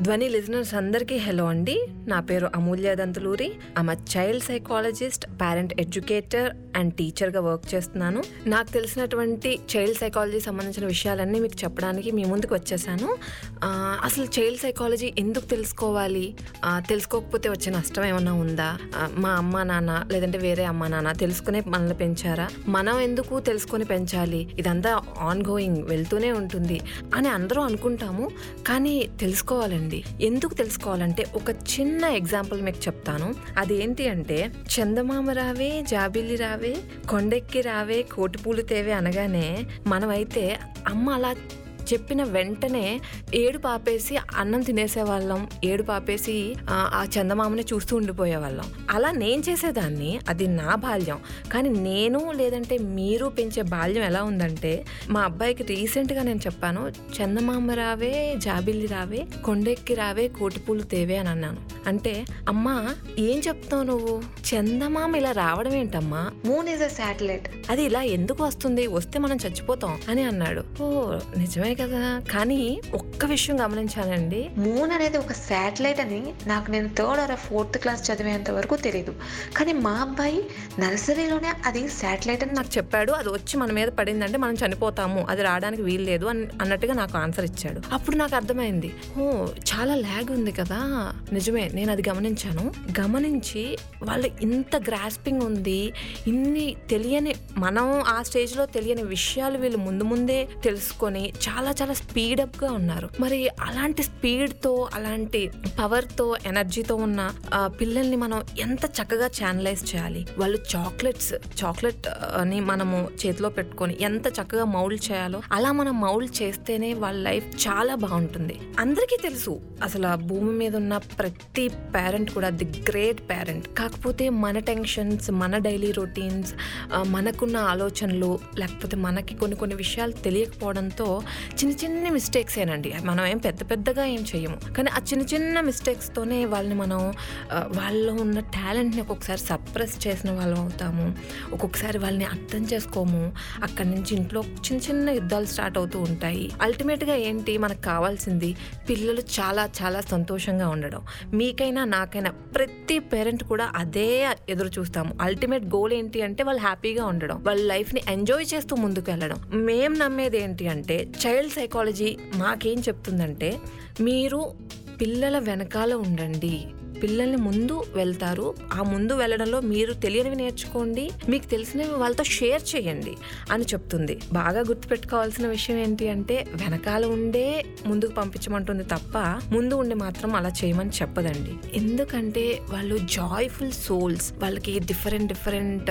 ధ్వని లిజనర్స్ అందరికీ హలో అండి. నా పేరు అమూల్య దంతులూరి. ఆమె child psychologist parent educator and టీచర్గా వర్క్ చేస్తున్నాను. నాకు తెలిసినటువంటి చైల్డ్ సైకాలజీ సంబంధించిన విషయాలన్నీ మీకు చెప్పడానికి మీ ముందుకు వచ్చేసాను. అసలు చైల్డ్ సైకాలజీ ఎందుకు తెలుసుకోవాలి? తెలుసుకోకపోతే వచ్చే నష్టం ఏమైనా ఉందా? మా అమ్మ నాన్న లేదంటే వేరే అమ్మ నాన్న తెలుసుకునే మనల్ని పెంచారా? మనం ఎందుకు తెలుసుకొని పెంచాలి? ఇదంతా ఆన్ గోయింగ్ వెళ్తూనే ఉంటుంది అని అందరూ అనుకుంటాము. కానీ తెలుసుకోవాలండి. ఎందుకు తెలుసుకోవాలంటే ఒక చిన్న ఎగ్జాంపుల్ మీకు చెప్తాను. అదేంటి అంటే చందమామ రావే జాబిల్లి రావే కొండెక్కి రావే కోటిపూలు తేవే అనగానే మనమైతే అమ్మ అలా చెప్పిన వెంటనే ఏడు పాపేసి అన్నం తినేసేవాళ్ళం. ఏడు పాపేసి ఆ, చందమామని చూస్తూ ఉండిపోయేవాళ్ళం. అలా నేను చేసేదాన్ని. అది నా బాల్యం. కానీ నేను లేదంటే మీరు పెంచే బాల్యం ఎలా ఉందంటే మా అబ్బాయికి రీసెంట్గా నేను చెప్పాను చందమామ రావే జాబిల్లి రావే కొండెక్కి రావే కోటిపూలు తేవే అని అన్నాను. అంటే అమ్మా ఏం చెప్తావు నువ్వు? చందమామ ఇలా రావడం ఏంటమ్మా? మూన్ ఇస్ అ శాటిలైట్ అది ఇలా ఎందుకు వస్తుంది? వస్తే మనం చచ్చిపోతాం అని అన్నాడు. ఓ నిజమే కదా. కానీ ఒక్క విషయం గమనించానండి. మూన్ అనేది ఒక శాటిలైట్ అని నాకు నేను థర్డ్ ఆర్ ఫోర్త్ క్లాస్ చదివేంత వరకు తెలియదు కానీ మా అబ్బాయి నర్సరీలోనే అది శాటిలైట్ అని నాకు నాకు చెప్పాడు. అది వచ్చి మన మీద పడిందంటే మనం చనిపోతాము. అది రావడానికి వీలు లేదు అని అన్నట్టుగా నాకు ఆన్సర్ ఇచ్చాడు. అప్పుడు నాకు అర్థమైంది. ఓ చాలా ల్యాగ్ ఉంది కదా. నిజమే నేను అది గమనించాను. గమనించి వాళ్ళు ఇంత గ్రాస్పింగ్ ఉంది ఇన్ని తెలియని మనం ఆ స్టేజ్లో తెలియని విషయాలు వీళ్ళు ముందు ముందే తెలుసుకొని చాలా చాలా స్పీడప్గా ఉన్నారు. మరి అలాంటి స్పీడ్తో అలాంటి పవర్తో ఎనర్జీతో ఉన్న పిల్లల్ని మనం ఎంత చక్కగా ఛానలైజ్ చేయాలి? వాళ్ళు చాక్లెట్స్ చాక్లెట్ అని మనము చేతిలో పెట్టుకొని ఎంత చక్కగా మౌల్డ్ చేయాలో అలా మనం మౌల్డ్ చేస్తేనే వాళ్ళ లైఫ్ చాలా బాగుంటుంది. అందరికీ తెలుసు అసలు ఆ భూమి మీద ఉన్న ప్రతి పేరెంట్ కూడా ది గ్రేట్ పేరెంట్ కాకపోతే మన టెన్షన్స్ మన డైలీ రొటీన్స్ మనకున్న ఆలోచనలు లేకపోతే మనకి కొన్ని కొన్ని విషయాలు తెలియకపోవడంతో చిన్న చిన్న మిస్టేక్స్ ఏనండి. మనం ఏం పెద్ద పెద్దగా ఏం చేయము కానీ ఆ చిన్న చిన్న మిస్టేక్స్తోనే వాళ్ళని మనం వాళ్ళు వాళ్ళలో ఉన్న టాలెంట్ని ఒక్కొక్కసారి సప్రెస్ చేసిన వాళ్ళం అవుతాము. ఒక్కొక్కసారి వాళ్ళని అర్థం చేసుకోము. అక్కడి నుంచి ఇంట్లో చిన్న చిన్న యుద్ధాలు స్టార్ట్ అవుతూ ఉంటాయి. అల్టిమేట్గా ఏంటి? మనకు కావాల్సింది పిల్లలు చాలా చాలా సంతోషంగా ఉండడం. మీకైనా నాకైనా ప్రతి పేరెంట్ కూడా అదే ఎదురు చూస్తాము. అల్టిమేట్ గోల్ ఏంటి అంటే వాళ్ళు హ్యాపీగా ఉండడం. వాళ్ళ లైఫ్ని ఎంజాయ్ చేస్తూ ముందుకు వెళ్ళడం మేము నమ్మేది ఏంటి అంటే చైల్డ్ సైకాలజీ మాకేం చెప్తుందంటే మీరు పిల్లల వెనకాల ఉండండి. పిల్లల్ని ముందు వెళ్తారు. ఆ ముందు వెళ్ళడంలో మీరు తెలియనివి నేర్చుకోండి. మీకు తెలిసినవి వాళ్ళతో షేర్ చేయండి అని చెప్తుంది. బాగా గుర్తుపెట్టుకోవాల్సిన విషయం ఏంటి అంటే వెనకాల ఉండే ముందుకు పంపించమంటుంది తప్ప ముందు ఉండి మాత్రం అలా చేయమని చెప్పదండి. ఎందుకంటే వాళ్ళు జాయ్ఫుల్ సోల్స్ వాళ్ళకి డిఫరెంట్ డిఫరెంట్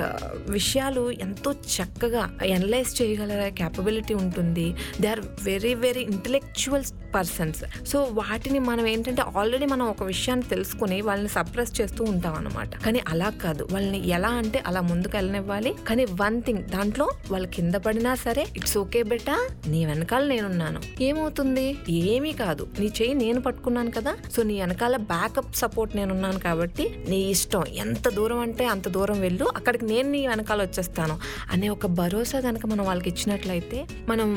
విషయాలు ఎంతో చక్కగా అనలైజ్ చేయగల క్యాపబిలిటీ ఉంటుంది. They are very very intellectual persons so వాటిని మనం ఏంటంటే ఆల్రెడీ మనం ఒక విషయాన్ని తెలుసుకుని వాళ్ళని సప్రెస్ చేస్తూ ఉంటాం అనమాట కానీ అలా కాదు. వాళ్ళని ఎలా అంటే అలా ముందుకు వెళ్ళనివ్వాలి. కానీ వన్ థింగ్ దాంట్లో వాళ్ళు కింద పడినా సరే ఇట్స్ ఓకే బెటా నీ వెనకాల నేనున్నాను. ఏమవుతుంది? ఏమీ కాదు. నీ చెయ్యి నేను పట్టుకున్నాను కదా. సో నీ వెనకాల బ్యాకప్ సపోర్ట్ నేనున్నాను కాబట్టి నీ ఇష్టం ఎంత దూరం అంటే అంత దూరం వెళ్ళు. అక్కడికి నేను నీ వెనకాల వచ్చేస్తాను అనే ఒక భరోసా కనుక మనం వాళ్ళకి ఇచ్చినట్లయితే మనం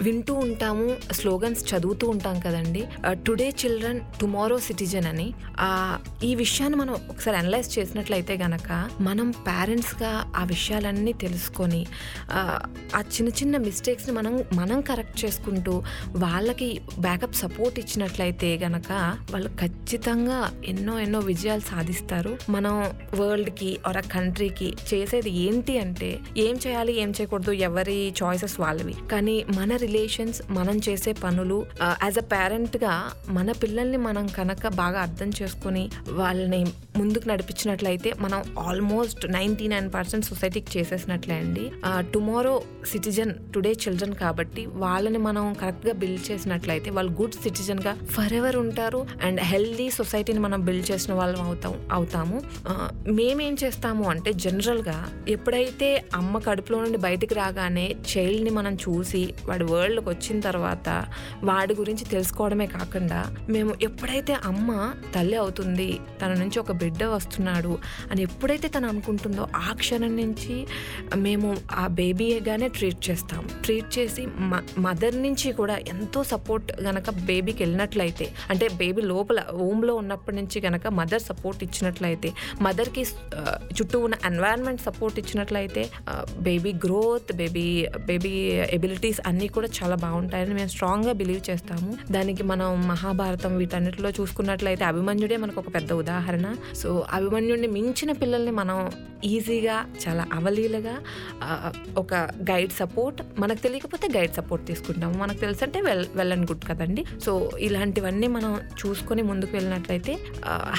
వింటూ ఉంటాము స్లోగన్స్ చదువుతూ ఉంటాం కదండి. టుడే చిల్డ్రన్ టుమారో సిటిజన్ అని. ఆ ఈ విషయాన్ని మనం ఒకసారి అనలైజ్ చేసినట్లయితే గనక మనం పేరెంట్స్గా ఆ విషయాలన్నీ తెలుసుకొని ఆ, చిన్న చిన్న మిస్టేక్స్ని మనం మనం కరెక్ట్ చేసుకుంటూ వాళ్ళకి బ్యాకప్ సపోర్ట్ ఇచ్చినట్లయితే గనక వాళ్ళు ఖచ్చితంగా ఎన్నో ఎన్నో విజయాలు సాధిస్తారు. మనం వరల్డ్కి ఆర్ ఆ కంట్రీకి చేసేది ఏంటి అంటే ఏం చేయాలి ఏం చేయకూడదు ఎవరి చాయిసెస్ వాళ్ళవి. కానీ మన రిలేషన్స్ మనం చేసే పనులు యాజ్ అ పేరెంట్గా మన పిల్లల్ని మనం కనుక బాగా అర్థం చేసుకొని వాళ్ళని ముందుకు నడిపించినట్లయితే మనం ఆల్మోస్ట్ నైన్టీ నైన్ పర్సెంట్ సొసైటీకి చేసేసినట్లే అండి. టుమారో సిటిజన్ టుడే చిల్డ్రన్ కాబట్టి వాళ్ళని మనం కరెక్ట్గా బిల్డ్ చేసినట్లయితే వాళ్ళు గుడ్ సిటిజన్గా ఫర్ ఎవర్ ఉంటారు అండ్ హెల్దీ సొసైటీని మనం బిల్డ్ చేసిన వాళ్ళం అవుతాం అవుతాము. మేమేం చేస్తాము అంటే జనరల్గా ఎప్పుడైతే అమ్మ కడుపులో నుండి బయటికి రాగానే చైల్డ్ని మనం చూసి వాడి వరల్డ్కి వచ్చిన తర్వాత వాడి గురించి తెలుసుకోవడమే కాకుండా మేము ఎప్పుడైతే అమ్మ తల్లి అవుతుంది తన నుంచి ఒక బిడ్డ వస్తున్నాడు అని ఎప్పుడైతే తను అనుకుంటుందో ఆ క్షణం నుంచి మేము ఆ బేబీగానే ట్రీట్ చేస్తాం. ట్రీట్ చేసి మదర్ నుంచి కూడా ఎంతో సపోర్ట్ గనక బేబీకి వెళ్ళినట్లయితే అంటే బేబీ లోపల ఓమ్లో ఉన్నప్పటి నుంచి గనక మదర్ సపోర్ట్ ఇచ్చినట్లయితే మదర్కి చుట్టూ ఉన్న ఎన్వైరన్మెంట్ సపోర్ట్ ఇచ్చినట్లయితే baby growth baby baby abilities అన్నీ కూడా చాలా బాగుంటాయని మేము స్ట్రాంగ్గా బిలీవ్ చేస్తాము. దానికి మనం మహాభారతం వీటన్నిటిలో చూసుకున్నట్లయితే అభిమన్యుడే మనకు ఒక పెద్ద ఉదాహరణ. సో అభిమన్యుడిని మించిన పిల్లల్ని మనం ఈజీగా చాలా అవలీలగా ఒక గైడ్ సపోర్ట్ మనకు తెలియకపోతే గైడ్ సపోర్ట్ తీసుకుంటాము. మనకు తెలుసంటే వెల్ వెల్ అండ్ గుడ్ కదండి. సో ఇలాంటివన్నీ మనం చూసుకొని ముందుకు వెళ్ళినట్లయితే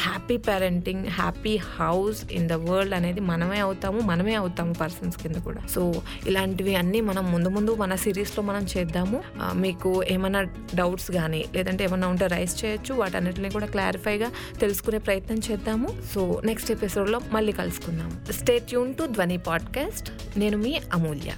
happy parenting happy house in the world అనేది మనమే అవుతాము మనమే అవుతాము పర్సన్స్ కింద కూడా. సో ఇలాంటివి అన్నీ మనం ముందు ముందు మన సిరీస్లో మనం చేద్దాము. మీకు ఏమైనా డౌట్స్ కానీ లేదంటే ఏమైనా ఉంటే రైస్ చేయొచ్చు. వాటన్నిటిని కూడా క్లారిఫైగా తెలుసుకునే ప్రయత్నం చేద్దాము. సో నెక్స్ట్ ఎపిసోడ్లో మళ్ళీ కలుసుకుందాం. Stay tune to Dhwani podcast నేను మీ అమూల్య.